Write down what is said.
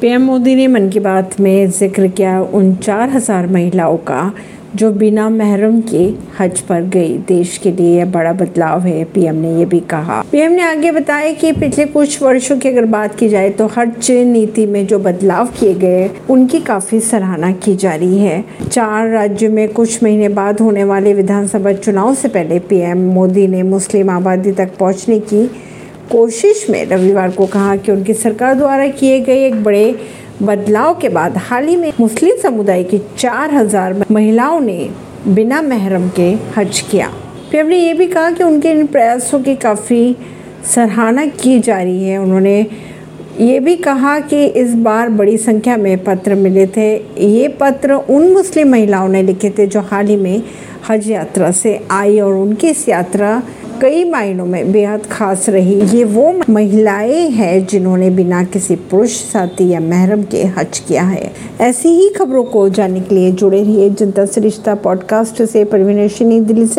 PM Modi ने मन की बात में ज़िक्र किया उन चार हज़ार महिलाओं का, जो बिना महरम के हज पर गई। देश के लिए यह बड़ा बदलाव है, पीएम ने ये भी कहा। पीएम ने आगे बताया कि पिछले कुछ वर्षों की अगर बात की जाए तो हज नीति में जो बदलाव किए गए, उनकी काफ़ी सराहना की जा रही है। चार राज्यों में कुछ महीने बाद होने वाले विधानसभा चुनाव से पहले पीएम मोदी ने मुस्लिम आबादी तक पहुँचने की कोशिश में रविवार को कहा कि उनकी सरकार द्वारा किए गए एक बड़े बदलाव के बाद हाल ही में मुस्लिम समुदाय की चार हज़ार महिलाओं ने बिना महरम के हज किया। फिर ने यह भी कहा कि उनके इन प्रयासों की काफ़ी सराहना की जा रही है। उन्होंने ये भी कहा कि इस बार बड़ी संख्या में पत्र मिले थे। ये पत्र उन मुस्लिम महिलाओं ने लिखे थे जो हाल ही में हज यात्रा से आई और उनकी इस यात्रा कई मायनों में बेहद खास रही। ये वो महिलाएँ हैं जिन्होंने बिना किसी पुरुष, साथी या महरम के हज किया है। ऐसी ही खबरों को जानने के लिए जुड़े रहिए जनता से रिश्ता पॉडकास्ट से, परवीन दिल्ली से।